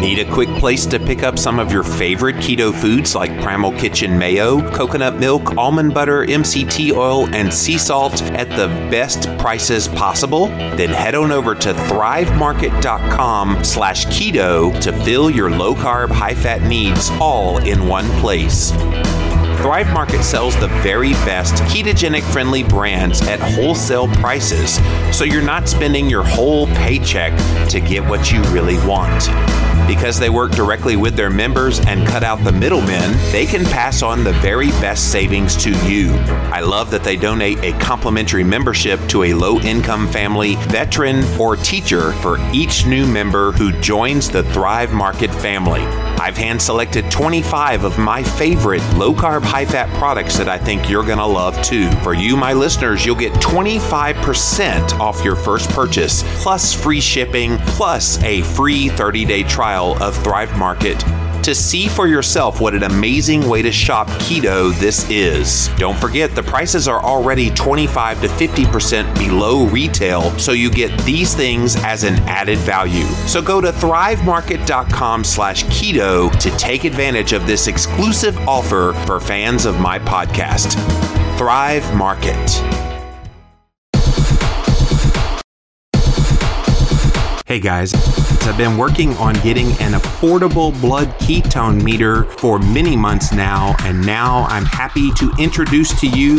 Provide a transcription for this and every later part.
Need a quick place to pick up some of your favorite keto foods like Primal Kitchen mayo, coconut milk, almond butter, MCT oil, and sea salt at the best prices possible? Then head on over to thrivemarket.com slash keto to fill your low carb, high fat needs all in one place. Thrive Market sells the very best ketogenic friendly brands at wholesale prices, so you're not spending your whole paycheck to get what you really want. Because they work directly with their members and cut out the middlemen, they can pass on the very best savings to you. I love that they donate a complimentary membership to a low income family, veteran, or teacher for each new member who joins the Thrive Market family. I've hand selected 25 of my favorite low carb, high fat products that I think you're going to love too. For you, my listeners, you'll get 25% off your first purchase, plus free shipping, plus a free 30 day trial of Thrive Market to see for yourself what an amazing way to shop keto this is. Don't forget the prices are already 25 to 50% below retail, so you get these things as an added value. So go to thrivemarket.com slash keto to take advantage of this exclusive offer for fans of my podcast. Thrive Market. Hey guys, I've been working on getting an affordable blood ketone meter for many months now, and now I'm happy to introduce to you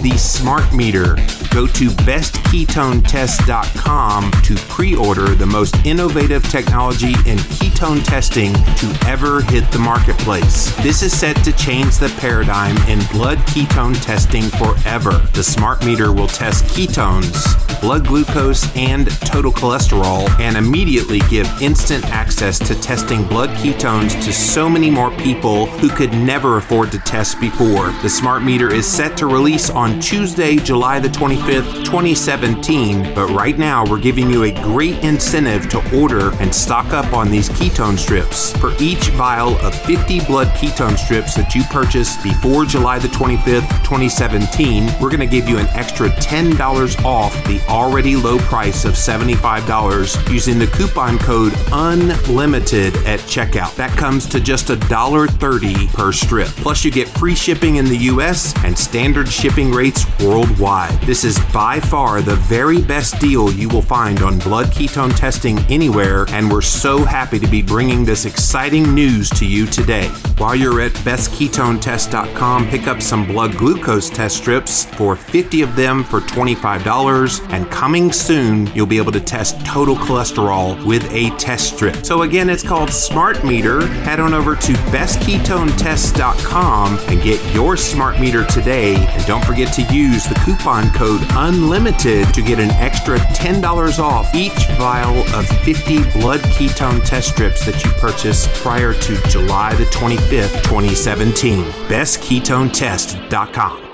the Smart Meter. Go to bestketonetest.com to pre order the most innovative technology in ketone testing to ever hit the marketplace. This is set to change the paradigm in blood ketone testing forever. The Smart Meter will test ketones, blood glucose, and total cholesterol and immediately give instant access to testing blood ketones to so many more people who could never afford to test before. The smart meter is set to release on Tuesday, July the 25th, 2017, but right now we're giving you a great incentive to order and stock up on these ketone strips. For each vial of 50 blood ketone strips that you purchase before July the 25th, 2017, we're going to give you an extra $10 off the already low price of $75 using the coupon code UNLIMITED at checkout. That comes to just $1.30 per strip. Plus, you get free shipping in the US and standard shipping rates worldwide. This is by far the very best deal you will find on blood ketone testing anywhere, and we're so happy to be bringing this exciting news to you today. While you're at bestketonetest.com, pick up some blood glucose test strips for 50 of them for $25, and coming soon, you'll be able to test total cholesterol with a test strip. So again, it's called Smart Meter. Head on over to bestketonetest.com and get your smart meter today. And don't forget to use the coupon code UNLIMITED to get an extra $10 off each vial of 50 blood ketone test strips that you purchase prior to July the 25th, 2017. bestketonetest.com.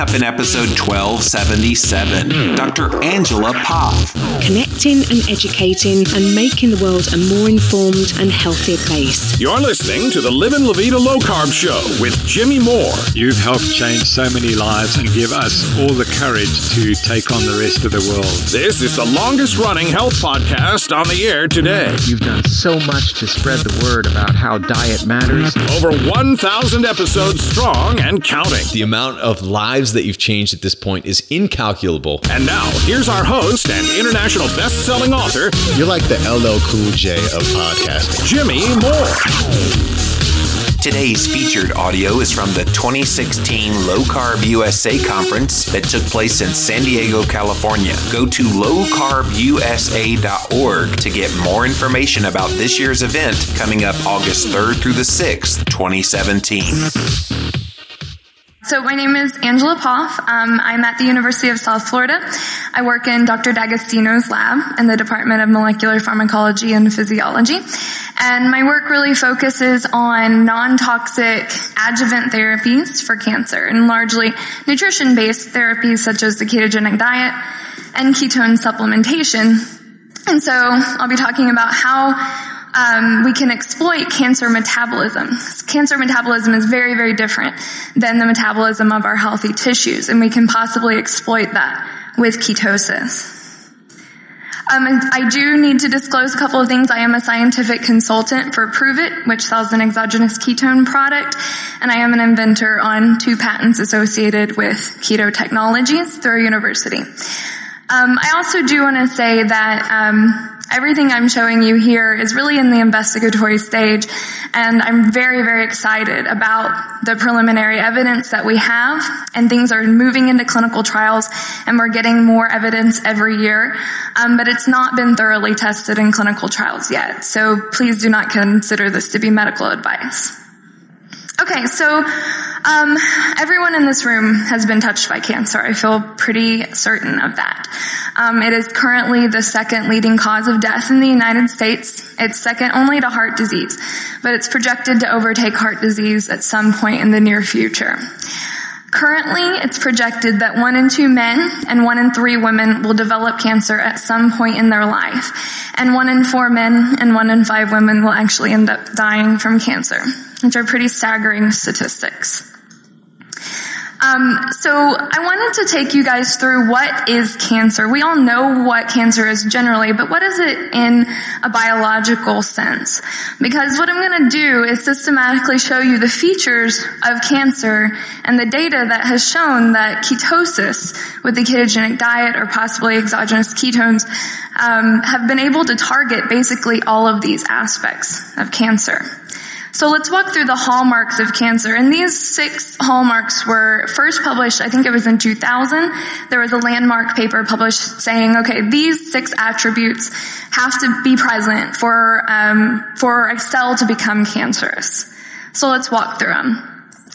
up in episode 1277, Dr. Angela Poff. Connecting and educating and making the world a more informed and healthier place. You're listening to the Livin' La Vida Low Carb Show with Jimmy Moore. You've helped change so many lives and give us all the courage to take on the rest of the world. This is the longest running health podcast on the air today. You've done so much to spread the word about how diet matters. Over 1,000 episodes strong and counting. The amount of lives that you've changed at this point is incalculable. And now, here's our host and international best-selling author, You're like the LL Cool J of podcasting. Jimmy Moore. Today's featured audio is from the 2016 Low Carb USA conference that took place in San Diego, California. Go to lowcarbusa.org to get more information about this year's event coming up August 3rd through the 6th, 2017. So my name is Angela Poff. Um, I'm at the University of South Florida. I work in Dr. D'Agostino's lab in the Department of Molecular Pharmacology and Physiology. And my work really focuses on non-toxic adjuvant therapies for cancer and largely nutrition-based therapies such as the ketogenic diet and ketone supplementation. And so I'll be talking about how um, we can exploit cancer metabolism. Cancer metabolism is very, very different than the metabolism of our healthy tissues, and we can possibly exploit that with ketosis. Um, I do need to disclose a couple of things. I am a scientific consultant for Pruvit, which sells an exogenous ketone product, and I am an inventor on two patents associated with keto technologies through our university. Um, I also do want to say that um, everything I'm showing you here is really in the investigatory stage, and I'm very, very excited about the preliminary evidence that we have, and things are moving into clinical trials, and we're getting more evidence every year, um, but it's not been thoroughly tested in clinical trials yet, so please do not consider this to be medical advice. Okay, so um, everyone in this room has been touched by cancer. I feel pretty certain of that. Um, it is currently the second leading cause of death in the United States. It's second only to heart disease, but it's projected to overtake heart disease at some point in the near future. Currently, it's projected that one in two men and one in three women will develop cancer at some point in their life. And one in four men and one in five women will actually end up dying from cancer which are pretty staggering statistics. Um, so I wanted to take you guys through what is cancer. We all know what cancer is generally, but what is it in a biological sense? Because what I'm going to do is systematically show you the features of cancer and the data that has shown that ketosis with the ketogenic diet or possibly exogenous ketones um, have been able to target basically all of these aspects of cancer. So let's walk through the hallmarks of cancer. And these six hallmarks were first published, I think it was in 2000. There was a landmark paper published saying, okay, these six attributes have to be present for, um, for a cell to become cancerous. So let's walk through them.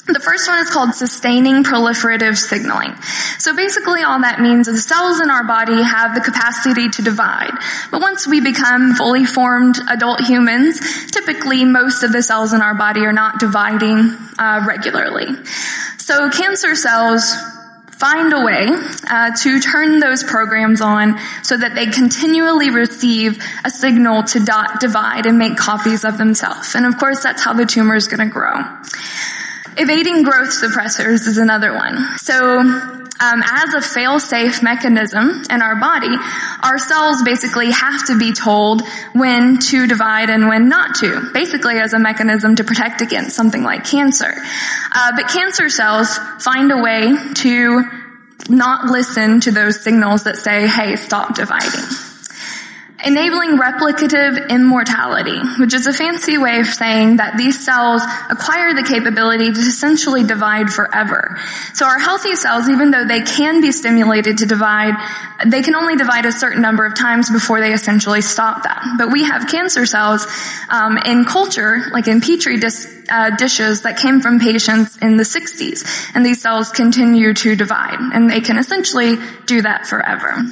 The first one is called sustaining proliferative signaling. So basically all that means is cells in our body have the capacity to divide. But once we become fully formed adult humans, typically most of the cells in our body are not dividing uh, regularly. So cancer cells find a way uh, to turn those programs on so that they continually receive a signal to dot divide and make copies of themselves. And of course that's how the tumor is going to grow. Evading growth suppressors is another one. So, um, as a fail-safe mechanism in our body, our cells basically have to be told when to divide and when not to, basically as a mechanism to protect against something like cancer. Uh, but cancer cells find a way to not listen to those signals that say, hey, stop dividing. Enabling replicative immortality, which is a fancy way of saying that these cells acquire the capability to essentially divide forever. So our healthy cells, even though they can be stimulated to divide, they can only divide a certain number of times before they essentially stop that. But we have cancer cells um, in culture, like in petri dis- uh, dishes that came from patients in the 60s, and these cells continue to divide, and they can essentially do that forever.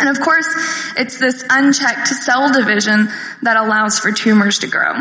And of course, it's this unchecked cell division that allows for tumors to grow.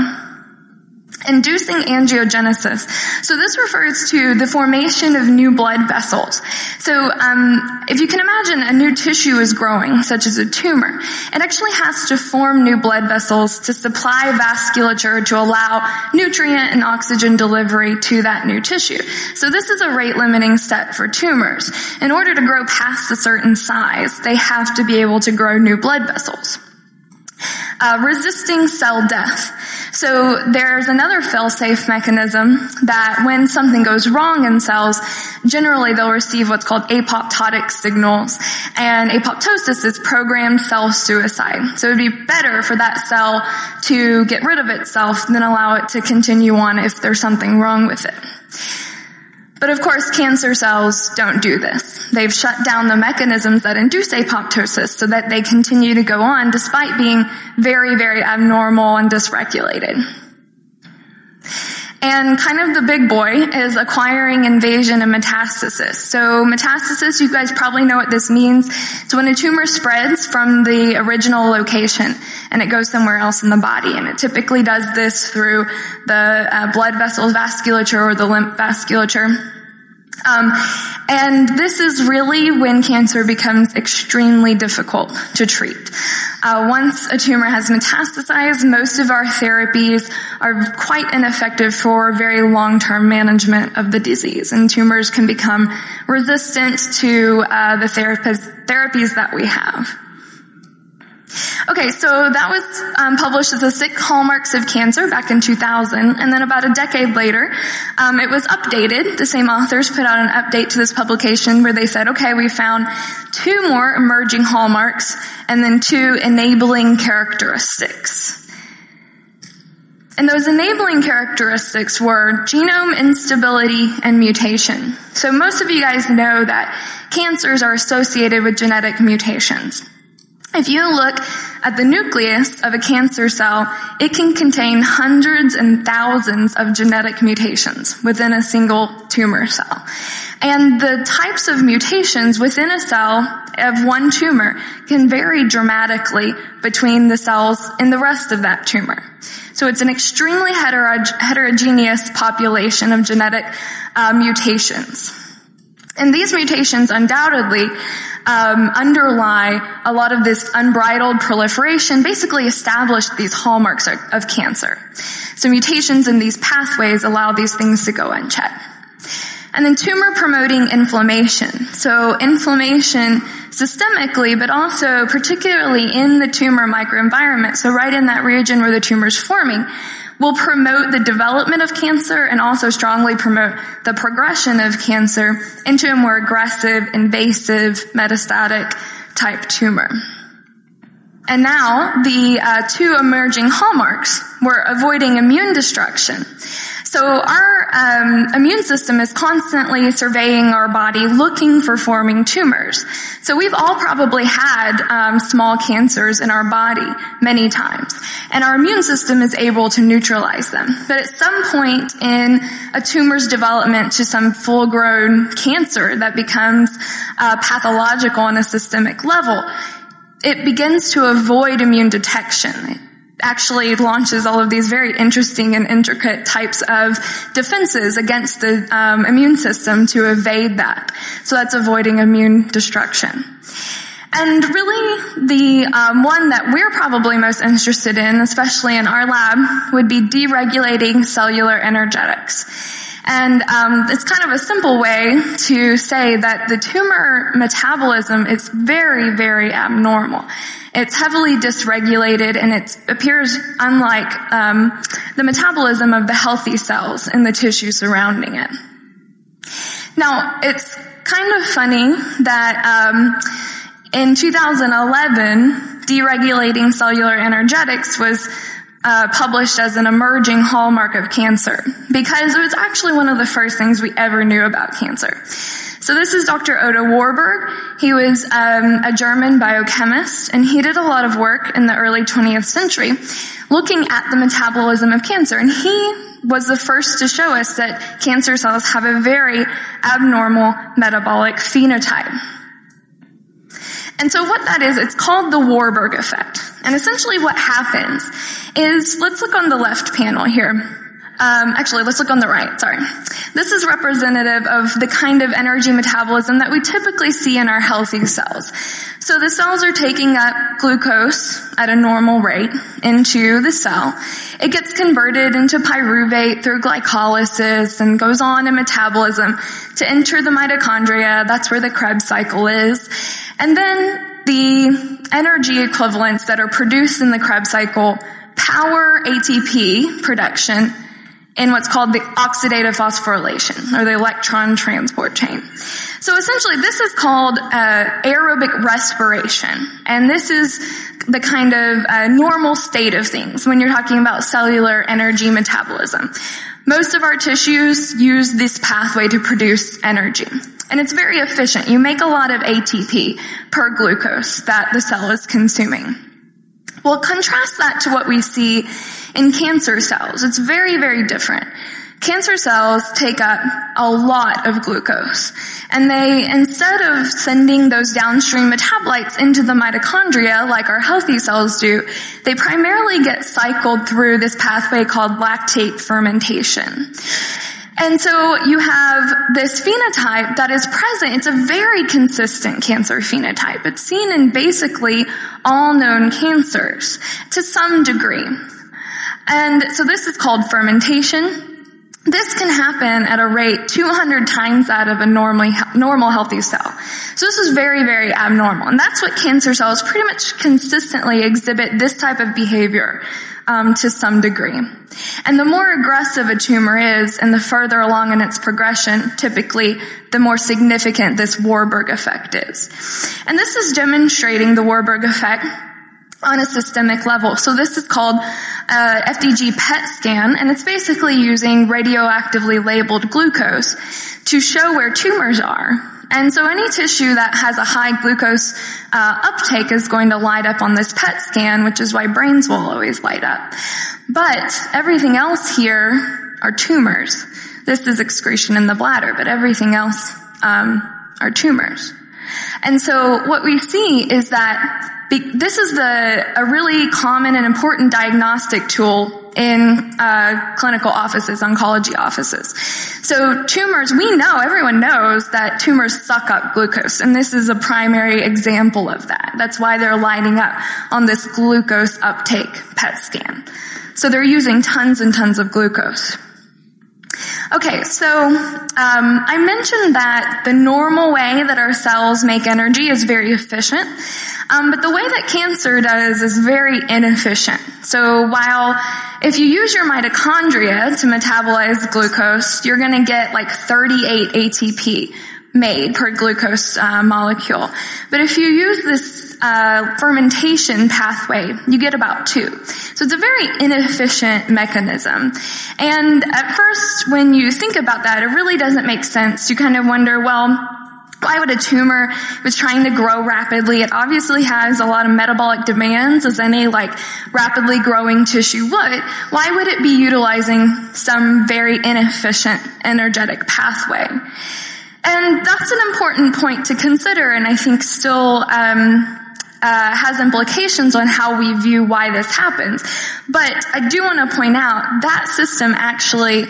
Inducing angiogenesis. So this refers to the formation of new blood vessels. So um, if you can imagine a new tissue is growing, such as a tumor, it actually has to form new blood vessels to supply vasculature to allow nutrient and oxygen delivery to that new tissue. So this is a rate limiting step for tumors. In order to grow past a certain size, they have to be able to grow new blood vessels. Uh, resisting cell death. So there's another fail-safe mechanism that when something goes wrong in cells, generally they'll receive what's called apoptotic signals. And apoptosis is programmed cell suicide. So it'd be better for that cell to get rid of itself than allow it to continue on if there's something wrong with it. But of course, cancer cells don't do this. They've shut down the mechanisms that induce apoptosis so that they continue to go on despite being very, very abnormal and dysregulated. And kind of the big boy is acquiring invasion and metastasis. So metastasis, you guys probably know what this means. It's when a tumor spreads from the original location and it goes somewhere else in the body. And it typically does this through the uh, blood vessels vasculature or the lymph vasculature. Um, and this is really when cancer becomes extremely difficult to treat. Uh, once a tumor has metastasized, most of our therapies are quite ineffective for very long-term management of the disease, and tumors can become resistant to uh, the therapies, therapies that we have. Okay, so that was um, published as the Six Hallmarks of Cancer back in 2000, and then about a decade later, um, it was updated. The same authors put out an update to this publication where they said, okay, we found two more emerging hallmarks and then two enabling characteristics. And those enabling characteristics were genome instability and mutation. So most of you guys know that cancers are associated with genetic mutations. If you look at the nucleus of a cancer cell, it can contain hundreds and thousands of genetic mutations within a single tumor cell. And the types of mutations within a cell of one tumor can vary dramatically between the cells in the rest of that tumor. So it's an extremely heterogeneous population of genetic uh, mutations. And these mutations undoubtedly um, underlie a lot of this unbridled proliferation, basically established these hallmarks of, of cancer. So mutations in these pathways allow these things to go unchecked. And then tumor promoting inflammation. So inflammation systemically, but also particularly in the tumor microenvironment. So right in that region where the tumor is forming, will promote the development of cancer and also strongly promote the progression of cancer into a more aggressive, invasive, metastatic type tumor. And now the uh, two emerging hallmarks were avoiding immune destruction. So our um, immune system is constantly surveying our body, looking for forming tumors. So we've all probably had um, small cancers in our body many times, and our immune system is able to neutralize them. But at some point in a tumor's development to some full-grown cancer that becomes uh, pathological on a systemic level, it begins to avoid immune detection actually launches all of these very interesting and intricate types of defenses against the um, immune system to evade that. So that's avoiding immune destruction. And really, the um, one that we're probably most interested in, especially in our lab, would be deregulating cellular energetics. And um, it's kind of a simple way to say that the tumor metabolism is very, very abnormal. It's heavily dysregulated and it appears unlike um, the metabolism of the healthy cells in the tissue surrounding it. Now, it's kind of funny that um, in 2011, deregulating cellular energetics was uh, published as an emerging hallmark of cancer because it was actually one of the first things we ever knew about cancer. So this is Dr. Otto Warburg. He was um, a German biochemist, and he did a lot of work in the early 20th century looking at the metabolism of cancer. And he was the first to show us that cancer cells have a very abnormal metabolic phenotype. And so what that is, it's called the Warburg effect. And essentially what happens is, let's look on the left panel here. Um, actually, let's look on the right. Sorry. This is representative of the kind of energy metabolism that we typically see in our healthy cells. So the cells are taking up glucose at a normal rate into the cell. It gets converted into pyruvate through glycolysis and goes on in metabolism to enter the mitochondria. That's where the Krebs cycle is. And then the energy equivalents that are produced in the Krebs cycle power ATP production in what's called the oxidative phosphorylation or the electron transport chain. So essentially this is called uh, aerobic respiration and this is the kind of uh, normal state of things when you're talking about cellular energy metabolism. Most of our tissues use this pathway to produce energy. And it's very efficient. You make a lot of ATP per glucose that the cell is consuming. Well, contrast that to what we see in cancer cells. It's very, very different. Cancer cells take up a lot of glucose and they, instead of sending those downstream metabolites into the mitochondria like our healthy cells do, they primarily get cycled through this pathway called lactate fermentation. And so you have this phenotype that is present. It's a very consistent cancer phenotype. It's seen in basically all known cancers to some degree. And so this is called fermentation. this can happen at a rate 200 times that of a normally, normal healthy cell. So this is very, very abnormal. And that's what cancer cells pretty much consistently exhibit this type of behavior um, to some degree. And the more aggressive a tumor is and the further along in its progression, typically, the more significant this Warburg effect is. And this is demonstrating the Warburg effect on a systemic level. So this is called uh, FDG PET scan, and it's basically using radioactively labeled glucose to show where tumors are. And so any tissue that has a high glucose uh, uptake is going to light up on this PET scan, which is why brains will always light up. But everything else here are tumors. This is excretion in the bladder, but everything else um, are tumors. And so what we see is that this is the, a really common and important diagnostic tool in uh, clinical offices, oncology offices. So tumors, we know, everyone knows that tumors suck up glucose, and this is a primary example of that. That's why they're lining up on this glucose uptake PET scan. So they're using tons and tons of glucose. Okay, so um, I mentioned that the normal way that our cells make energy is very efficient, um, but the way that cancer does is very inefficient. So while if you use your mitochondria to metabolize glucose, you're going to get like 38 ATP made per glucose uh, molecule. But if you use this uh, fermentation pathway, you get about two. So it's a very inefficient mechanism. And at first, when you think about that, it really doesn't make sense. You kind of wonder, well, why would a tumor was trying to grow rapidly? It obviously has a lot of metabolic demands as any like rapidly growing tissue would. Why would it be utilizing some very inefficient energetic pathway? And that's an important point to consider and I think still, um, uh, has implications on how we view why this happens. But I do want to point out that system actually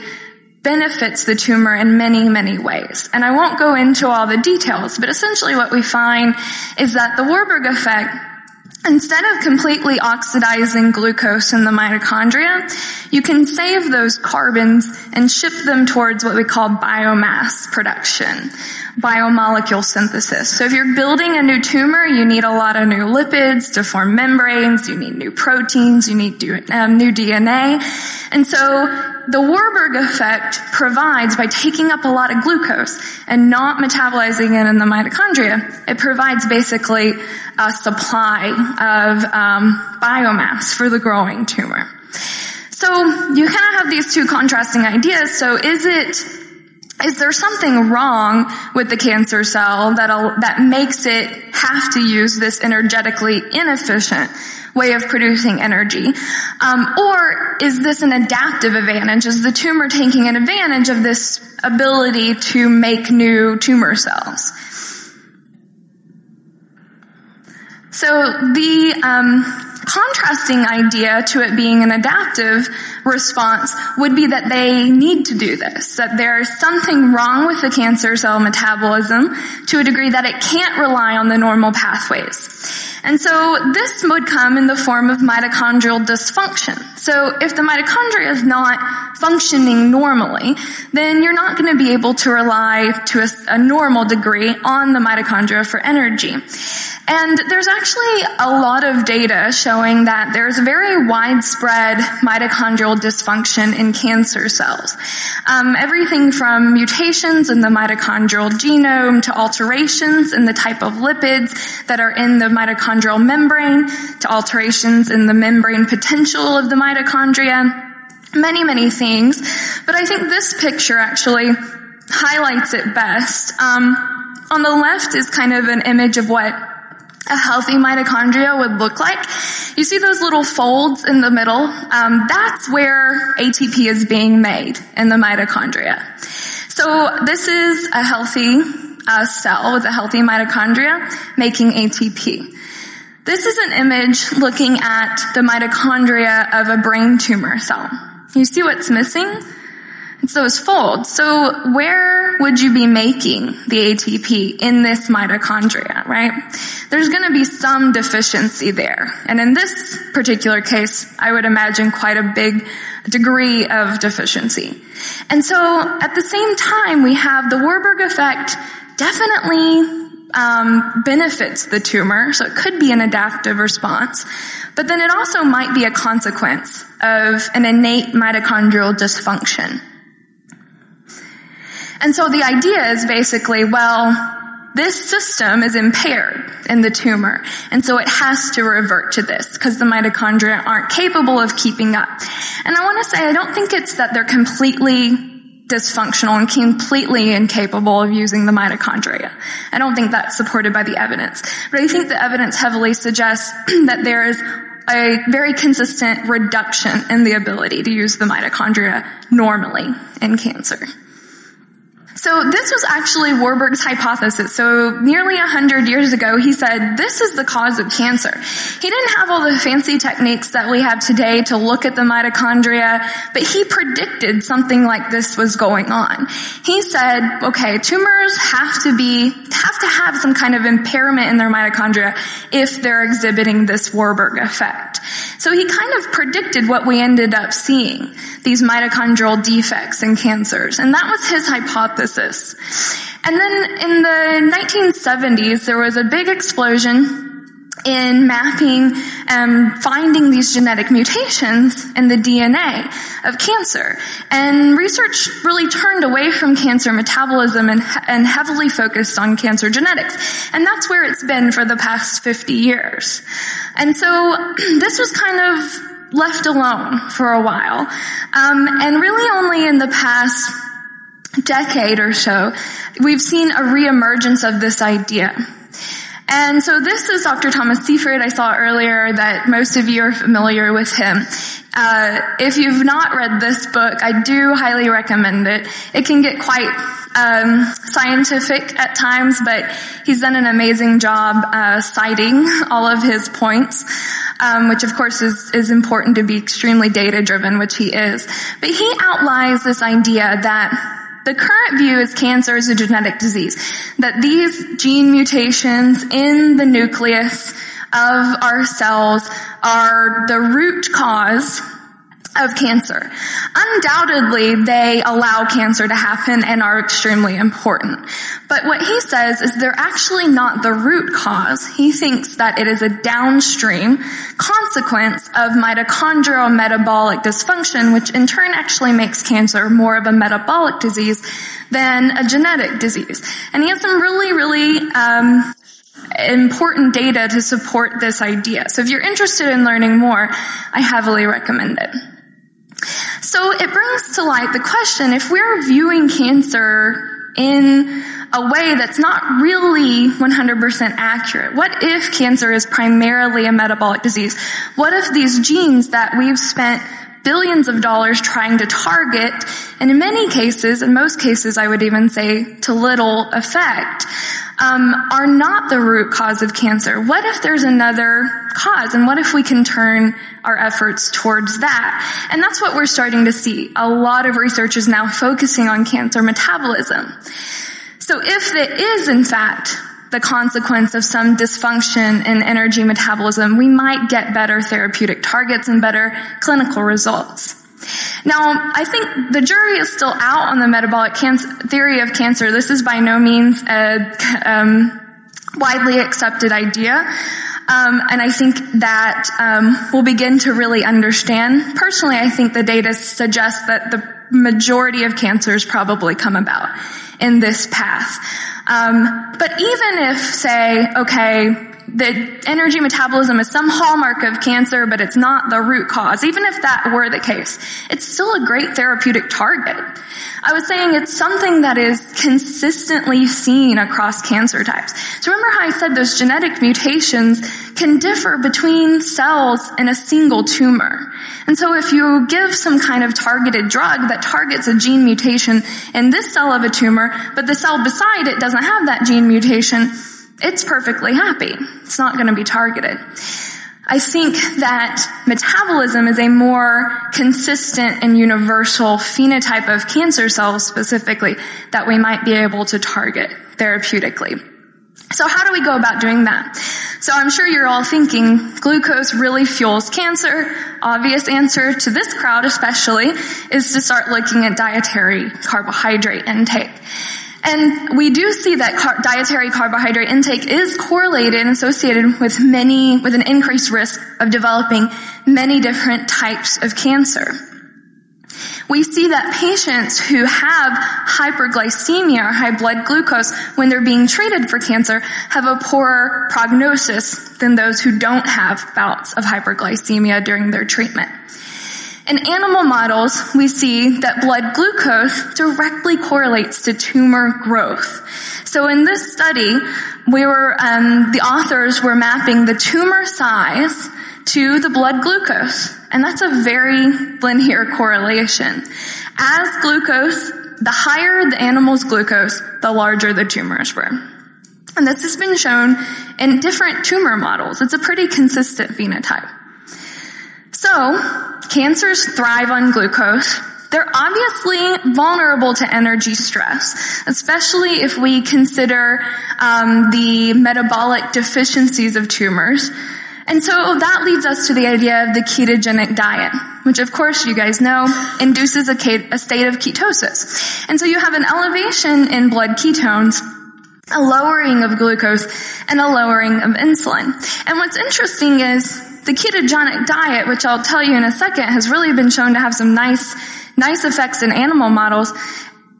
benefits the tumor in many, many ways. And I won't go into all the details, but essentially what we find is that the Warburg effect Instead of completely oxidizing glucose in the mitochondria, you can save those carbons and ship them towards what we call biomass production, biomolecule synthesis. So if you're building a new tumor, you need a lot of new lipids to form membranes, you need new proteins, you need um, new DNA. And so the Warburg effect provides by taking up a lot of glucose and not metabolizing it in the mitochondria, it provides basically a supply of um, biomass for the growing tumor. So you kind of have these two contrasting ideas. So is it is there something wrong with the cancer cell that that makes it have to use this energetically inefficient way of producing energy? Um, or is this an adaptive advantage? Is the tumor taking an advantage of this ability to make new tumor cells? So the um, contrasting idea to it being an adaptive response would be that they need to do this, that there is something wrong with the cancer cell metabolism to a degree that it can't rely on the normal pathways. And so this would come in the form of mitochondrial dysfunction. So if the mitochondria is not functioning normally, then you're not going to be able to rely to a, a normal degree on the mitochondria for energy. And there's actually a lot of data showing that there's very widespread mitochondrial dysfunction in cancer cells. Um, everything from mutations in the mitochondrial genome to alterations in the type of lipids that are in the mitochondrial membrane to alterations in the membrane potential of the mitochondria. Many, many things. But I think this picture actually highlights it best. Um, on the left is kind of an image of what a healthy mitochondria would look like. You see those little folds in the middle? Um, that's where ATP is being made in the mitochondria. So this is a healthy uh, cell with a healthy mitochondria making ATP. This is an image looking at the mitochondria of a brain tumor cell. You see what's missing? So it's those folds. So where would you be making the ATP in this mitochondria, right? There's going to be some deficiency there. And in this particular case, I would imagine quite a big degree of deficiency. And so at the same time, we have the Warburg effect definitely um, benefits the tumor, so it could be an adaptive response. But then it also might be a consequence of an innate mitochondrial dysfunction. And so the idea is basically, well, this system is impaired in the tumor, and so it has to revert to this because the mitochondria aren't capable of keeping up. And I want to say I don't think it's that they're completely dysfunctional and completely incapable of using the mitochondria. I don't think that's supported by the evidence. But I think the evidence heavily suggests that there is a very consistent reduction in the ability to use the mitochondria normally in cancer. So this was actually Warburg's hypothesis. So nearly a hundred years ago, he said, this is the cause of cancer. He didn't have all the fancy techniques that we have today to look at the mitochondria, but he predicted something like this was going on. He said, okay, tumors have to be, have to have some kind of impairment in their mitochondria if they're exhibiting this Warburg effect. So he kind of predicted what we ended up seeing, these mitochondrial defects in cancers. And that was his hypothesis. And then in the 1970s, there was a big explosion in mapping and um, finding these genetic mutations in the DNA of cancer. And research really turned away from cancer metabolism and, and heavily focused on cancer genetics. And that's where it's been for the past 50 years. And so this was kind of left alone for a while. Um, and really only in the past decade or so, we've seen a reemergence of this idea. And so this is Dr. Thomas Seyfried. I saw earlier that most of you are familiar with him. Uh, if you've not read this book, I do highly recommend it. It can get quite um, scientific at times, but he's done an amazing job uh, citing all of his points, um, which of course is is important to be extremely data driven, which he is. But he outlines this idea that the current view is cancer is a genetic disease. That these gene mutations in the nucleus of our cells are the root cause of cancer. Undoubtedly, they allow cancer to happen and are extremely important. But what he says is they're actually not the root cause. He thinks that it is a downstream consequence of mitochondrial metabolic dysfunction, which in turn actually makes cancer more of a metabolic disease than a genetic disease. And he has some really, really, um, important data to support this idea. So if you're interested in learning more, I heavily recommend it. So it brings to light the question, if we're viewing cancer in a way that's not really 100% accurate? What if cancer is primarily a metabolic disease? What if these genes that we've spent billions of dollars trying to target, and in many cases, in most cases I would even say to little effect, um, are not the root cause of cancer. What if there's another cause, and what if we can turn our efforts towards that? And that's what we're starting to see. A lot of research is now focusing on cancer metabolism. So if it is in fact the consequence of some dysfunction in energy metabolism, we might get better therapeutic targets and better clinical results. Now, I think the jury is still out on the metabolic cancer, theory of cancer. This is by no means a um, widely accepted idea. Um, and I think that um, we'll begin to really understand. Personally, I think the data suggests that the majority of cancers probably come about in this path. Um, but even if, say, okay, the energy metabolism is some hallmark of cancer, but it's not the root cause. Even if that were the case, it's still a great therapeutic target. I was saying it's something that is consistently seen across cancer types. So remember how I said those genetic mutations can differ between cells in a single tumor. And so if you give some kind of targeted drug that targets a gene mutation in this cell of a tumor, but the cell beside it doesn't have that gene mutation, it's perfectly happy. It's not going to be targeted. I think that metabolism is a more consistent and universal phenotype of cancer cells specifically that we might be able to target therapeutically. So how do we go about doing that? So I'm sure you're all thinking glucose really fuels cancer. Obvious answer to this crowd especially is to start looking at dietary carbohydrate intake. And we do see that car- dietary carbohydrate intake is correlated and associated with many, with an increased risk of developing many different types of cancer. We see that patients who have hyperglycemia or high blood glucose when they're being treated for cancer have a poorer prognosis than those who don't have bouts of hyperglycemia during their treatment. In animal models, we see that blood glucose directly correlates to tumor growth. So in this study, we were, um, the authors were mapping the tumor size to the blood glucose. And that's a very linear correlation. As glucose, the higher the animal's glucose, the larger the tumors were. And this has been shown in different tumor models. It's a pretty consistent phenotype. So, cancers thrive on glucose. They're obviously vulnerable to energy stress, especially if we consider um, the metabolic deficiencies of tumors. And so that leads us to the idea of the ketogenic diet, which of course you guys know induces a, a state of ketosis. And so you have an elevation in blood ketones a lowering of glucose and a lowering of insulin. And what's interesting is the ketogenic diet, which I'll tell you in a second, has really been shown to have some nice, nice effects in animal models.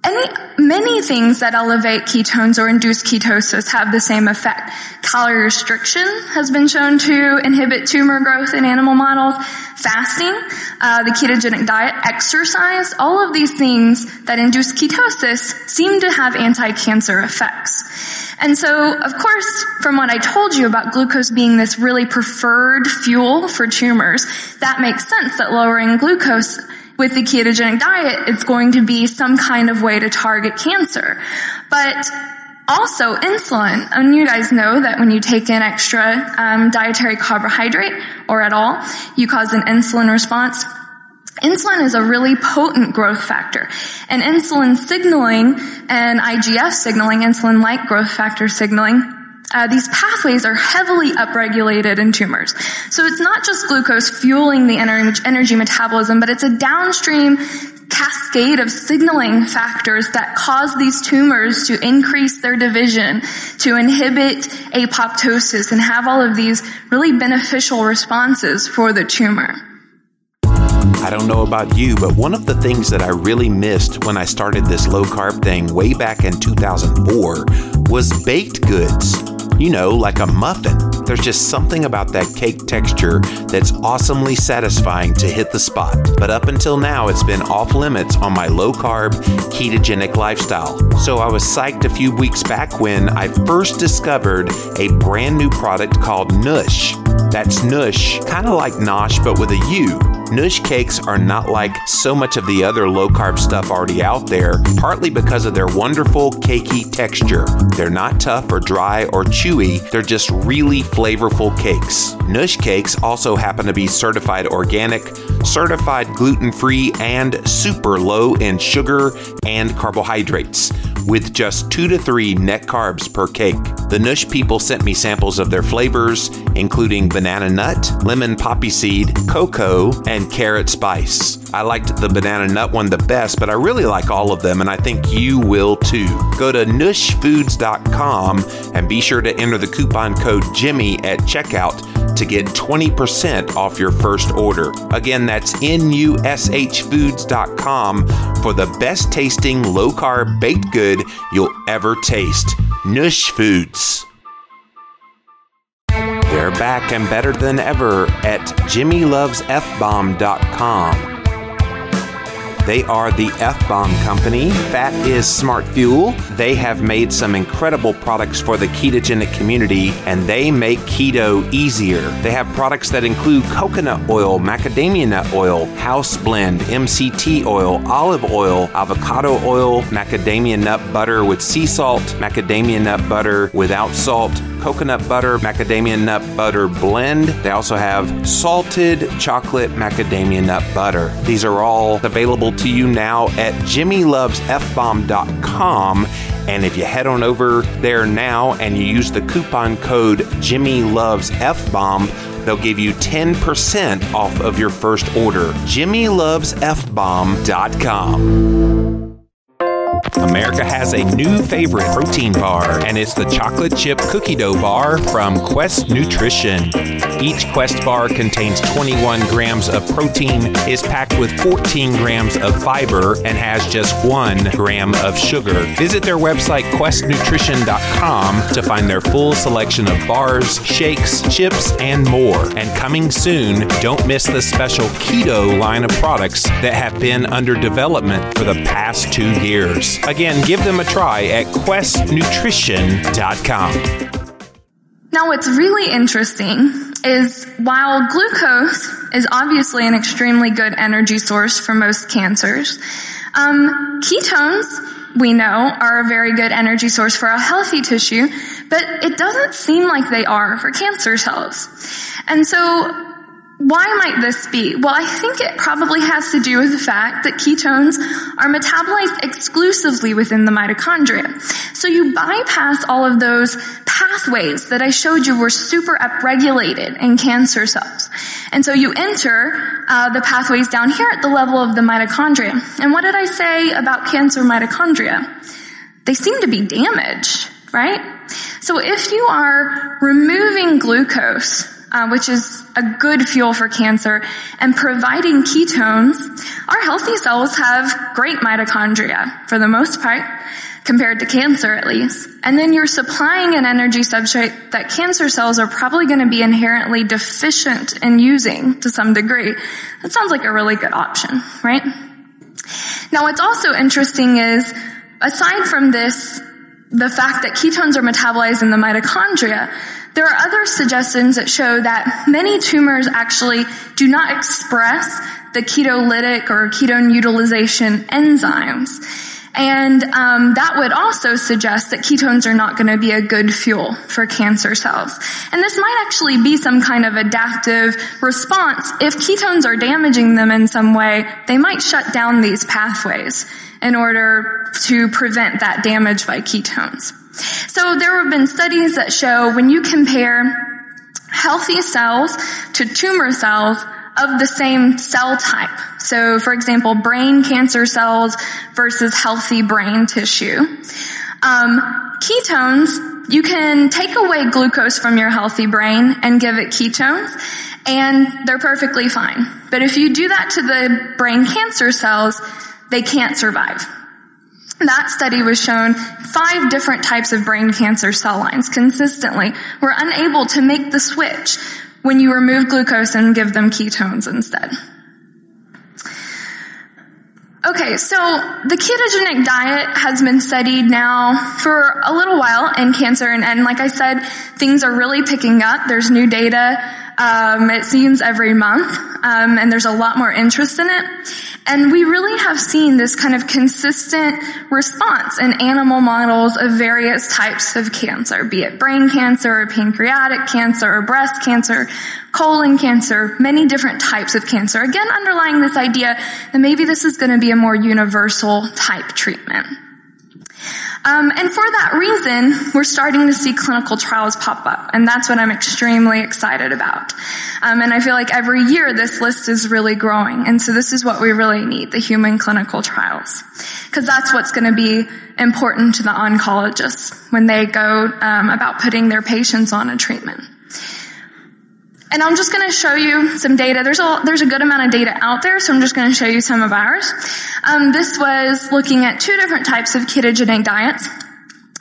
Any, many things that elevate ketones or induce ketosis have the same effect. Calorie restriction has been shown to inhibit tumor growth in animal models. Fasting, uh, the ketogenic diet, exercise, all of these things that induce ketosis seem to have anti-cancer effects. And so, of course, from what I told you about glucose being this really preferred fuel for tumors, that makes sense that lowering glucose with the ketogenic diet it's going to be some kind of way to target cancer. But also insulin, and you guys know that when you take in extra um, dietary carbohydrate or at all, you cause an insulin response. Insulin is a really potent growth factor. And insulin signaling and IGF signaling, insulin-like growth factor signaling, uh, these pathways are heavily upregulated in tumors. So it's not just glucose fueling the energy, energy metabolism, but it's a downstream cascade of signaling factors that cause these tumors to increase their division, to inhibit apoptosis, and have all of these really beneficial responses for the tumor. I don't know about you, but one of the things that I really missed when I started this low carb thing way back in 2004 was baked goods. You know, like a muffin. There's just something about that cake texture that's awesomely satisfying to hit the spot. But up until now, it's been off limits on my low carb, ketogenic lifestyle. So I was psyched a few weeks back when I first discovered a brand new product called Nush. That's Nush, kind of like Nosh, but with a U. Nush cakes are not like so much of the other low carb stuff already out there, partly because of their wonderful cakey texture. They're not tough or dry or chewy, they're just really flavorful cakes. Nush cakes also happen to be certified organic, certified gluten free, and super low in sugar and carbohydrates, with just two to three net carbs per cake. The Nush people sent me samples of their flavors, including banana nut, lemon poppy seed, cocoa, and carrot spice. I liked the banana nut one the best, but I really like all of them, and I think you will too. Go to nushfoods.com and be sure to enter the coupon code Jimmy at checkout to get 20% off your first order. Again, that's nushfoods.com for the best tasting low carb baked good you'll ever taste. Nush Foods. They're back and better than ever at jimmylovesfbomb.com. They are the F Bomb Company. Fat is smart fuel. They have made some incredible products for the ketogenic community and they make keto easier. They have products that include coconut oil, macadamia nut oil, house blend, MCT oil, olive oil, avocado oil, macadamia nut butter with sea salt, macadamia nut butter without salt coconut butter macadamia nut butter blend. They also have salted chocolate macadamia nut butter. These are all available to you now at jimmylovesfbomb.com. And if you head on over there now and you use the coupon code JimmyLovesFbomb, they'll give you 10% off of your first order. JimmyLovesFbomb.com. America has a new favorite protein bar, and it's the chocolate chip cookie dough bar from Quest Nutrition. Each Quest bar contains 21 grams of protein, is packed with 14 grams of fiber, and has just one gram of sugar. Visit their website, questnutrition.com, to find their full selection of bars, shakes, chips, and more. And coming soon, don't miss the special keto line of products that have been under development for the past two years. Again, give them a try at questnutrition.com. Now, what's really interesting is while glucose is obviously an extremely good energy source for most cancers, um, ketones, we know, are a very good energy source for a healthy tissue, but it doesn't seem like they are for cancer cells. And so why might this be? Well, I think it probably has to do with the fact that ketones are metabolized exclusively within the mitochondria. So you bypass all of those pathways that I showed you were super upregulated in cancer cells. And so you enter uh, the pathways down here at the level of the mitochondria. And what did I say about cancer mitochondria? They seem to be damaged, right? So if you are removing glucose uh, which is a good fuel for cancer, and providing ketones, our healthy cells have great mitochondria for the most part, compared to cancer at least. And then you're supplying an energy substrate that cancer cells are probably going to be inherently deficient in using to some degree. That sounds like a really good option, right? Now what's also interesting is, aside from this, the fact that ketones are metabolized in the mitochondria, there are other suggestions that show that many tumors actually do not express the ketolytic or ketone utilization enzymes. And um, that would also suggest that ketones are not going to be a good fuel for cancer cells. And this might actually be some kind of adaptive response. If ketones are damaging them in some way, they might shut down these pathways in order to prevent that damage by ketones. So there have been studies that show when you compare healthy cells to tumor cells of the same cell type. So for example, brain cancer cells versus healthy brain tissue. Um, ketones, you can take away glucose from your healthy brain and give it ketones and they're perfectly fine. But if you do that to the brain cancer cells, they can't survive. That study was shown five different types of brain cancer cell lines consistently were unable to make the switch when you remove glucose and give them ketones instead. Okay, so the ketogenic diet has been studied now for a little while in cancer, and, and like I said, things are really picking up. There's new data, um, it seems every month, um, and there's a lot more interest in it. And we really have seen this kind of consistent response in animal models of various types of cancer, be it brain cancer, or pancreatic cancer, or breast cancer, colon cancer, many different types of cancer. Again, underlying this idea that maybe this is going to be a more universal type treatment. Um, and for that reason, we're starting to see clinical trials pop up, and that's what I'm extremely excited about. Um, and I feel like every year this list is really growing, and so this is what we really need: the human clinical trials, because that's what's going to be important to the oncologists when they go um, about putting their patients on a treatment. And I'm just going to show you some data. There's a, there's a good amount of data out there, so I'm just going to show you some of ours. Um, this was looking at two different types of ketogenic diets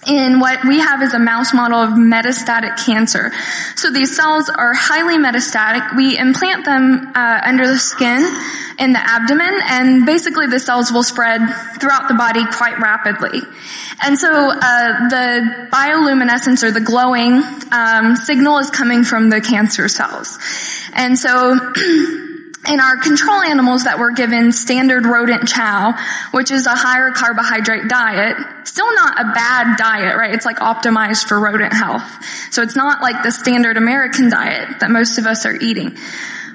in what we have is a mouse model of metastatic cancer. So these cells are highly metastatic. We implant them uh, under the skin in the abdomen, and basically the cells will spread throughout the body quite rapidly. And so uh, the bioluminescence or the glowing um, signal is coming from the cancer cells. And so in our control animals that were given standard rodent chow, which is a higher carbohydrate diet, still not a bad diet, right? It's like optimized for rodent health. So it's not like the standard American diet that most of us are eating.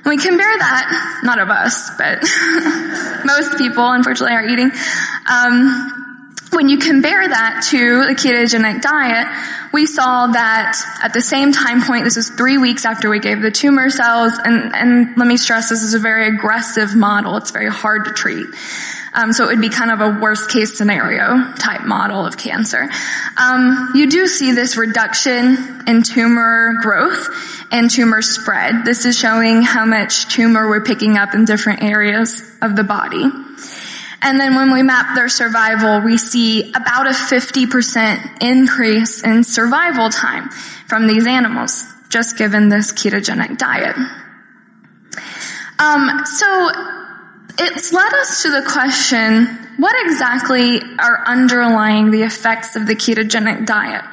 When we compare that, not of us, but most people unfortunately are eating, um, when you compare that to the ketogenic diet, we saw that at the same time point, this is three weeks after we gave the tumor cells, and, and let me stress this is a very aggressive model. It's very hard to treat. Um, so it would be kind of a worst case scenario type model of cancer. Um, you do see this reduction in tumor growth and tumor spread. This is showing how much tumor we're picking up in different areas of the body. And then when we map their survival, we see about a 50% increase in survival time from these animals, just given this ketogenic diet. Um, so it's led us to the question, what exactly are underlying the effects of the ketogenic diet?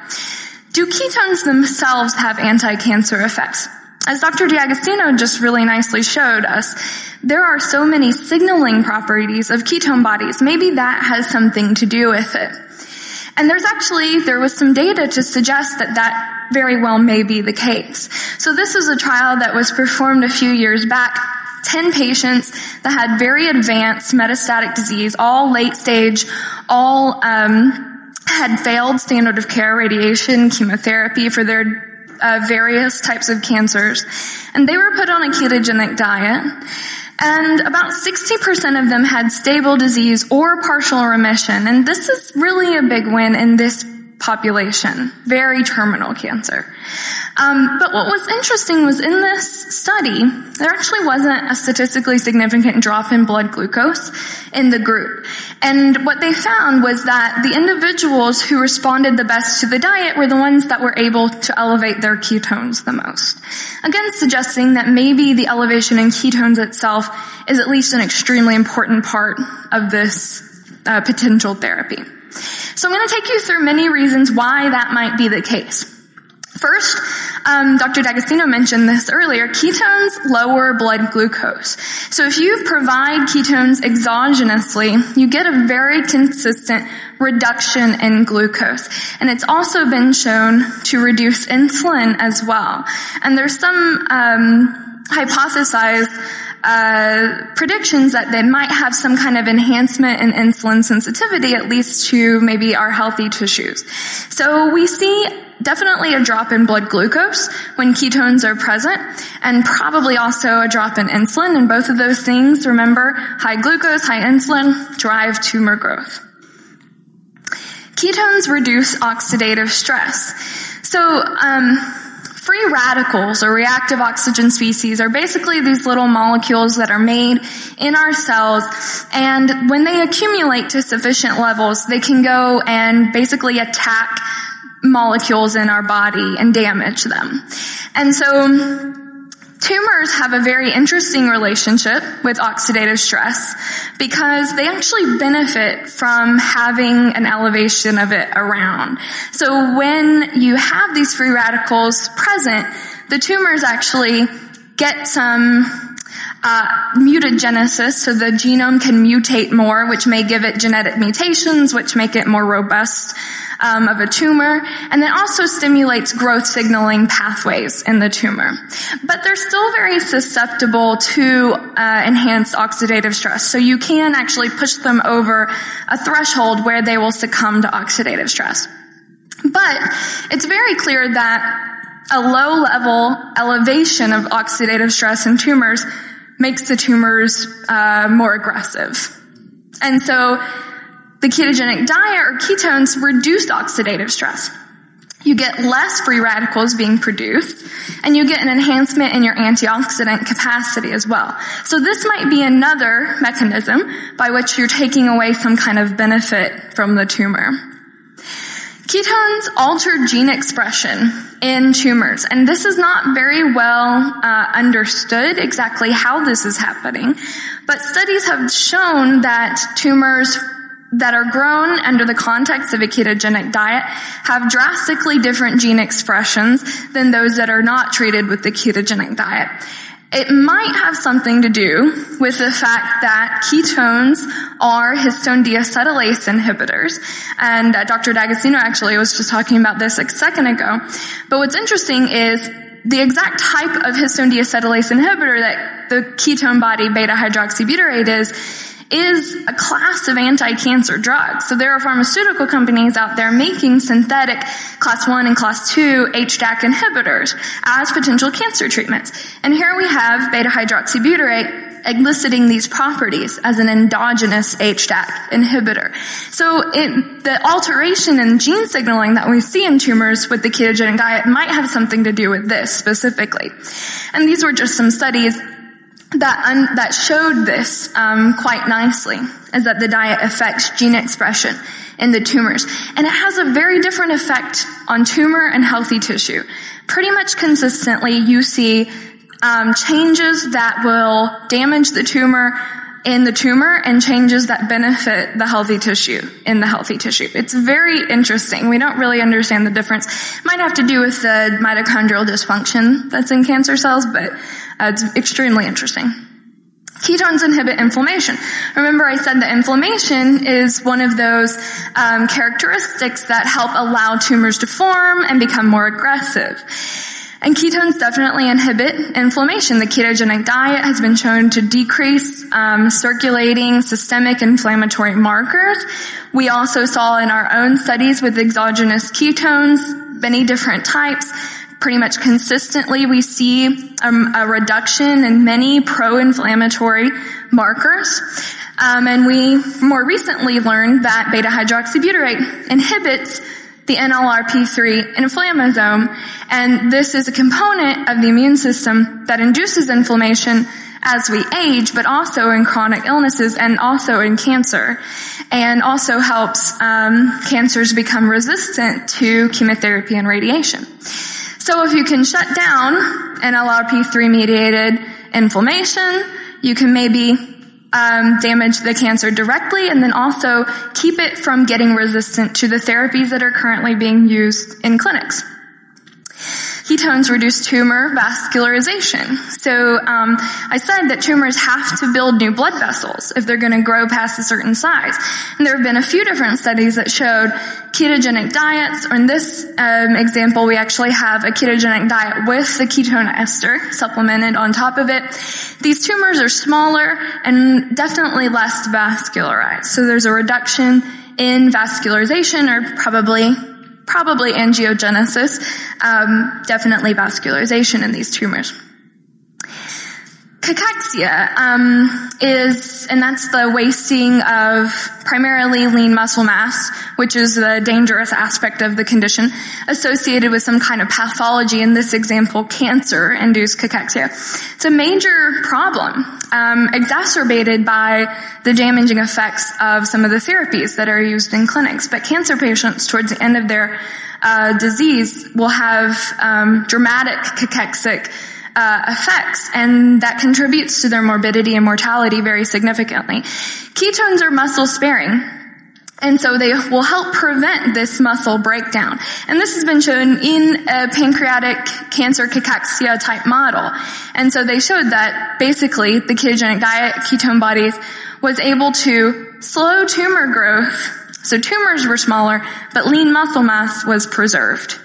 Do ketones themselves have anti-cancer effects? As Dr. D'Agostino just really nicely showed us, there are so many signaling properties of ketone bodies. Maybe that has something to do with it. And there's actually, there was some data to suggest that that very well may be the case. So this is a trial that was performed a few years back 10 patients that had very advanced metastatic disease, all late stage, all um, had failed standard of care radiation, chemotherapy for their uh, various types of cancers. And they were put on a ketogenic diet. And about 60% of them had stable disease or partial remission. And this is really a big win in this population. Very terminal cancer. Um, but what was interesting was in this study, there actually wasn't a statistically significant drop in blood glucose in the group. And what they found was that the individuals who responded the best to the diet were the ones that were able to elevate their ketones the most. Again, suggesting that maybe the elevation in ketones itself is at least an extremely important part of this uh, potential therapy. So I'm going to take you through many reasons why that might be the case. First, um, Dr. D'Agostino mentioned this earlier, ketones lower blood glucose. So if you provide ketones exogenously, you get a very consistent reduction in glucose. And it's also been shown to reduce insulin as well. And there's some um, hypothesized uh, predictions that they might have some kind of enhancement in insulin sensitivity, at least to maybe our healthy tissues. So we see definitely a drop in blood glucose when ketones are present and probably also a drop in insulin. And both of those things remember high glucose high insulin drive tumor growth. Ketones reduce oxidative stress. So um, free radicals or reactive oxygen species are basically these little molecules that are made in our cells and when they accumulate to sufficient levels they can go and basically attack molecules in our body and damage them. And so tumors have a very interesting relationship with oxidative stress because they actually benefit from having an elevation of it around. So when you have these free radicals present, the tumors actually get some uh, mutagenesis, so the genome can mutate more, which may give it genetic mutations, which make it more robust um, of a tumor, and then also stimulates growth signaling pathways in the tumor. But they're still very susceptible to uh, enhanced oxidative stress, so you can actually push them over a threshold where they will succumb to oxidative stress. But it's very clear that a low level elevation of oxidative stress in tumors makes the tumors uh, more aggressive. And so the ketogenic diet or ketones reduce oxidative stress. You get less free radicals being produced, and you get an enhancement in your antioxidant capacity as well. So this might be another mechanism by which you're taking away some kind of benefit from the tumor. Ketones alter gene expression in tumors, and this is not very well uh, understood exactly how this is happening, but studies have shown that tumors that are grown under the context of a ketogenic diet have drastically different gene expressions than those that are not treated with the ketogenic diet. It might have something to do with the fact that ketones are histone deacetylase inhibitors. And uh, Dr. D'Agostino actually was just talking about this a second ago. But what's interesting is the exact type of histone deacetylase inhibitor that the ketone body beta hydroxybutyrate is, is a class of anti-cancer drugs. So there are pharmaceutical companies out there making synthetic class 1 and class 2 HDAC inhibitors as potential cancer treatments. And here we have beta hydroxybutyrate eliciting these properties as an endogenous HDAC inhibitor. So it, the alteration in gene signaling that we see in tumors with the ketogenic diet might have something to do with this specifically. And these were just some studies that un, that showed this um, quite nicely is that the diet affects gene expression in the tumors and it has a very different effect on tumor and healthy tissue pretty much consistently you see um, changes that will damage the tumor in the tumor and changes that benefit the healthy tissue in the healthy tissue. It's very interesting. We don't really understand the difference. Might have to do with the mitochondrial dysfunction that's in cancer cells, but it's extremely interesting. Ketones inhibit inflammation. Remember I said that inflammation is one of those um, characteristics that help allow tumors to form and become more aggressive. And ketones definitely inhibit inflammation. The ketogenic diet has been shown to decrease um, circulating systemic inflammatory markers. We also saw in our own studies with exogenous ketones, many different types, pretty much consistently we see um, a reduction in many pro-inflammatory markers. Um, and we more recently learned that beta hydroxybutyrate inhibits the NLRP3 inflammasome, and this is a component of the immune system that induces inflammation as we age, but also in chronic illnesses and also in cancer, and also helps um, cancers become resistant to chemotherapy and radiation. So if you can shut down NLRP3 mediated inflammation, you can maybe um, damage the cancer directly and then also keep it from getting resistant to the therapies that are currently being used in clinics. Ketones reduce tumor vascularization. So um, I said that tumors have to build new blood vessels if they're going to grow past a certain size. And there have been a few different studies that showed ketogenic diets. Or in this um, example, we actually have a ketogenic diet with the ketone ester supplemented on top of it. These tumors are smaller and definitely less vascularized. So there's a reduction in vascularization or probably probably angiogenesis, um, definitely vascularization in these tumors. Cachexia um, is, and that's the wasting of primarily lean muscle mass, which is the dangerous aspect of the condition, associated with some kind of pathology. In this example, cancer-induced cachexia. It's a major problem, um, exacerbated by the damaging effects of some of the therapies that are used in clinics. But cancer patients, towards the end of their uh, disease, will have um, dramatic cachexic uh, effects, and that contributes to their morbidity and mortality very significantly. Ketones are muscle sparing. And so they will help prevent this muscle breakdown. And this has been shown in a pancreatic cancer cachexia type model. And so they showed that basically the ketogenic diet, ketone bodies, was able to slow tumor growth. So tumors were smaller, but lean muscle mass was preserved.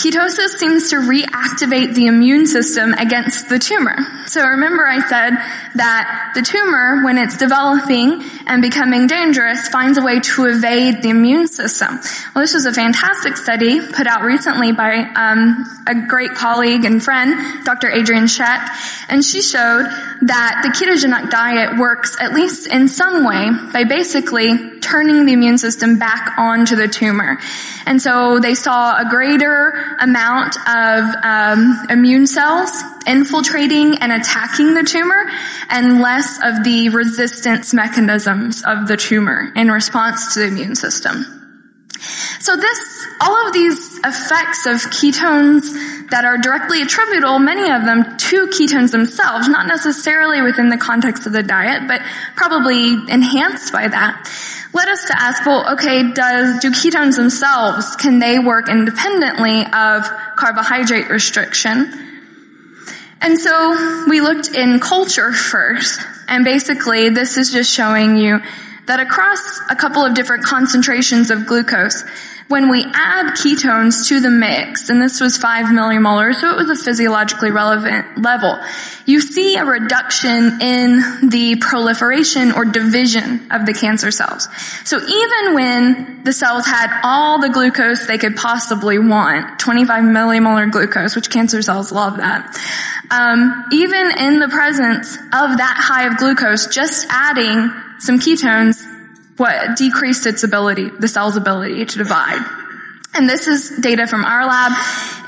Ketosis seems to reactivate the immune system against the tumor. So remember I said that the tumor, when it's developing and becoming dangerous, finds a way to evade the immune system. Well, this was a fantastic study put out recently by um, a great colleague and friend, Dr. Adrienne Scheck, and she showed that the ketogenic diet works at least in some way by basically turning the immune system back onto the tumor. And so they saw a greater amount of um, immune cells infiltrating and attacking the tumor and less of the resistance mechanisms of the tumor in response to the immune system. So this, all of these effects of ketones that are directly attributable, many of them to ketones themselves, not necessarily within the context of the diet, but probably enhanced by that led us to ask, well, okay, does, do ketones themselves, can they work independently of carbohydrate restriction? And so we looked in culture first. And basically this is just showing you that across a couple of different concentrations of glucose, when we add ketones to the mix, and this was 5 millimolar, so it was a physiologically relevant level, you see a reduction in the proliferation or division of the cancer cells. So even when the cells had all the glucose they could possibly want, 25 millimolar glucose, which cancer cells love that, um, even in the presence of that high of glucose, just adding some ketones what decreased its ability, the cell's ability to divide. And this is data from our lab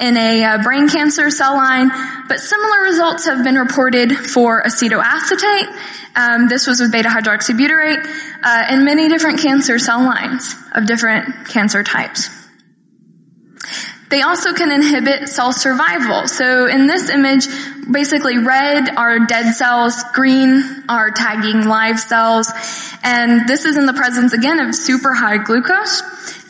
in a uh, brain cancer cell line, but similar results have been reported for acetoacetate. Um, this was with beta hydroxybutyrate uh, in many different cancer cell lines of different cancer types. They also can inhibit cell survival. So in this image, basically red are dead cells, green are tagging live cells, and this is in the presence again of super high glucose.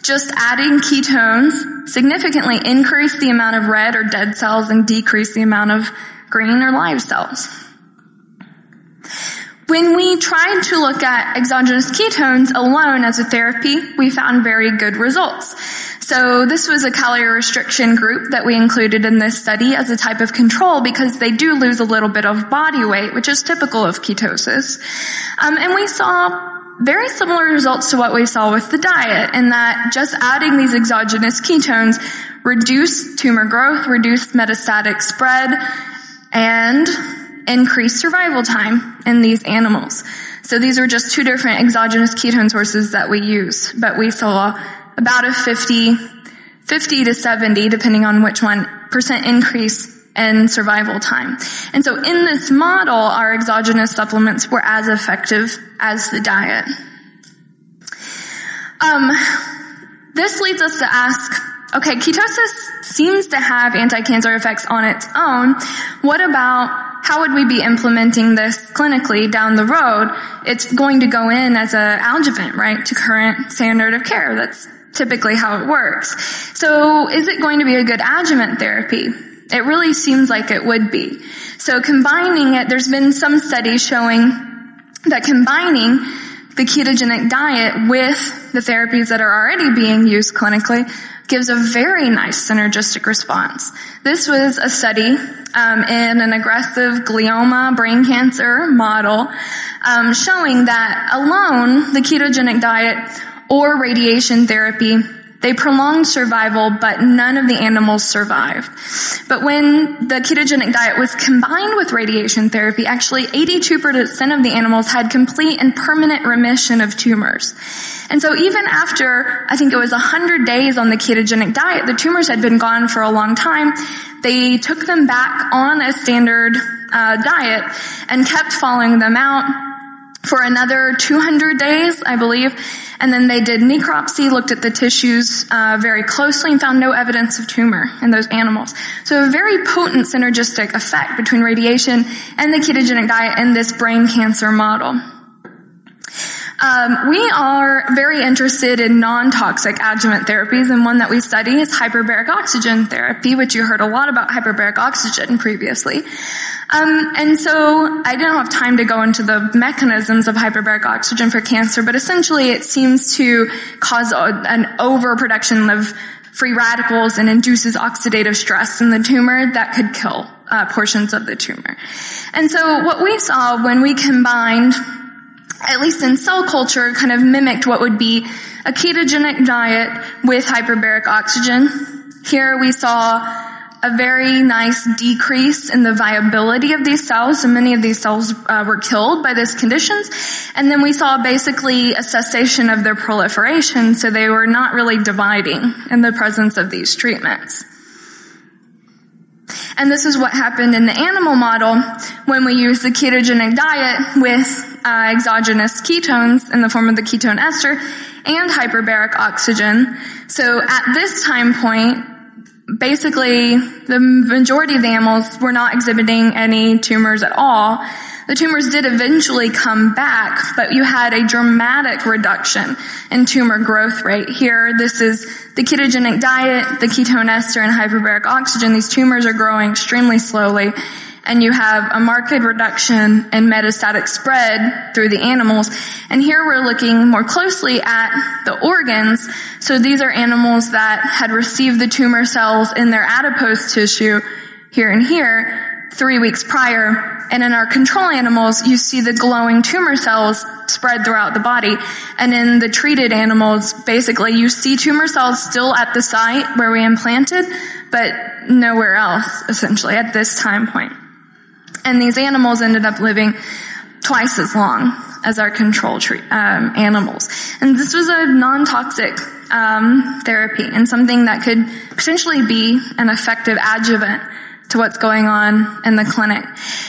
Just adding ketones significantly increase the amount of red or dead cells and decrease the amount of green or live cells. When we tried to look at exogenous ketones alone as a therapy, we found very good results. So this was a calorie restriction group that we included in this study as a type of control because they do lose a little bit of body weight, which is typical of ketosis. Um, and we saw very similar results to what we saw with the diet in that just adding these exogenous ketones reduced tumor growth, reduced metastatic spread, and increased survival time in these animals. So these are just two different exogenous ketone sources that we use, but we saw about a 50, 50 to 70, depending on which one, percent increase in survival time. And so in this model, our exogenous supplements were as effective as the diet. Um, this leads us to ask, okay, ketosis seems to have anti-cancer effects on its own. What about how would we be implementing this clinically down the road? It's going to go in as a adjuvant, right, to current standard of care. That's typically how it works. So is it going to be a good adjuvant therapy? It really seems like it would be. So combining it, there's been some studies showing that combining the ketogenic diet with the therapies that are already being used clinically gives a very nice synergistic response. This was a study um, in an aggressive glioma brain cancer model um, showing that alone the ketogenic diet or radiation therapy they prolonged survival, but none of the animals survived. But when the ketogenic diet was combined with radiation therapy, actually 82% of the animals had complete and permanent remission of tumors. And so even after, I think it was 100 days on the ketogenic diet, the tumors had been gone for a long time. They took them back on a standard uh, diet and kept following them out for another 200 days, I believe. And then they did necropsy, looked at the tissues uh, very closely, and found no evidence of tumor in those animals. So a very potent synergistic effect between radiation and the ketogenic diet in this brain cancer model. Um, we are very interested in non-toxic adjuvant therapies, and one that we study is hyperbaric oxygen therapy, which you heard a lot about hyperbaric oxygen previously. Um, and so I don't have time to go into the mechanisms of hyperbaric oxygen for cancer, but essentially it seems to cause an overproduction of free radicals and induces oxidative stress in the tumor that could kill uh, portions of the tumor. And so what we saw when we combined at least in cell culture, kind of mimicked what would be a ketogenic diet with hyperbaric oxygen. Here we saw a very nice decrease in the viability of these cells. So many of these cells uh, were killed by these conditions. And then we saw basically a cessation of their proliferation. So they were not really dividing in the presence of these treatments. And this is what happened in the animal model when we used the ketogenic diet with uh, exogenous ketones in the form of the ketone ester and hyperbaric oxygen. So at this time point, basically the majority of the animals were not exhibiting any tumors at all. The tumors did eventually come back, but you had a dramatic reduction in tumor growth rate. Here, this is the ketogenic diet, the ketone ester, and hyperbaric oxygen. These tumors are growing extremely slowly. And you have a marked reduction in metastatic spread through the animals. And here we're looking more closely at the organs. So these are animals that had received the tumor cells in their adipose tissue here and here three weeks prior. And in our control animals, you see the glowing tumor cells spread throughout the body. And in the treated animals, basically you see tumor cells still at the site where we implanted, but nowhere else, essentially, at this time point. And these animals ended up living twice as long as our control um, animals. And this was a non-toxic um, therapy and something that could potentially be an effective adjuvant to what's going on in the clinic.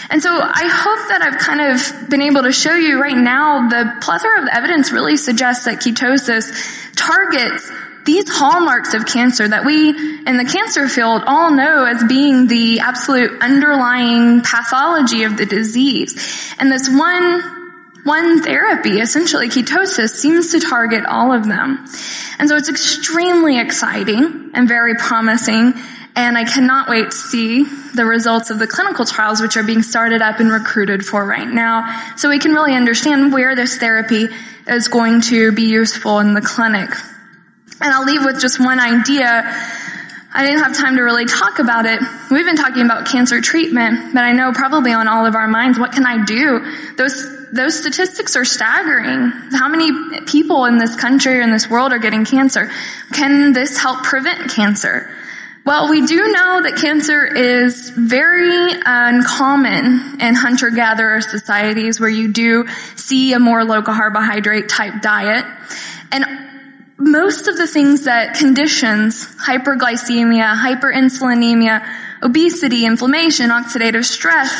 And so I hope that I've kind of been able to show you right now the plethora of evidence really suggests that ketosis targets these hallmarks of cancer that we in the cancer field all know as being the absolute underlying pathology of the disease. And this one one therapy, essentially ketosis, seems to target all of them. And so it's extremely exciting and very promising. And I cannot wait to see the results of the clinical trials, which are being started up and recruited for right now, so we can really understand where this therapy is going to be useful in the clinic. And I'll leave with just one idea. I didn't have time to really talk about it. We've been talking about cancer treatment, but I know probably on all of our minds, what can I do? Those, those statistics are staggering. How many people in this country or in this world are getting cancer? Can this help prevent cancer? Well, we do know that cancer is very uncommon in hunter-gatherer societies where you do see a more low carbohydrate type diet. And most of the things that conditions hyperglycemia, hyperinsulinemia, obesity, inflammation, oxidative stress,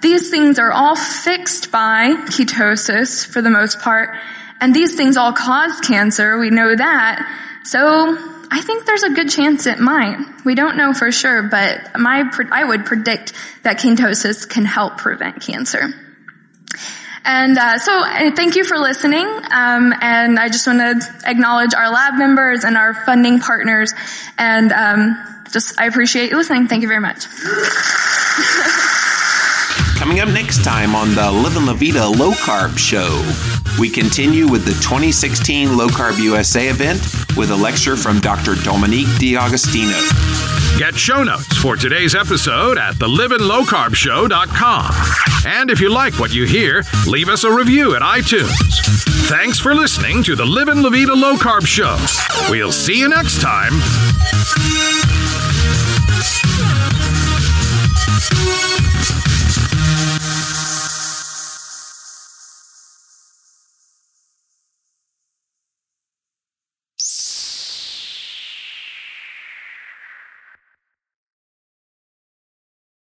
these things are all fixed by ketosis for the most part. And these things all cause cancer. We know that. So I think there's a good chance it might. We don't know for sure, but my, I would predict that ketosis can help prevent cancer. And uh, so, uh, thank you for listening. Um, and I just want to acknowledge our lab members and our funding partners. And um, just, I appreciate you listening. Thank you very much. Coming up next time on the Living La Vida Low Carb Show, we continue with the 2016 Low Carb USA event with a lecture from Dr. Dominique D'Agostino. Get show notes for today's episode at thelivinglowcarbshow.com. And if you like what you hear, leave us a review at iTunes. Thanks for listening to the Living La Vida Low Carb Show. We'll see you next time.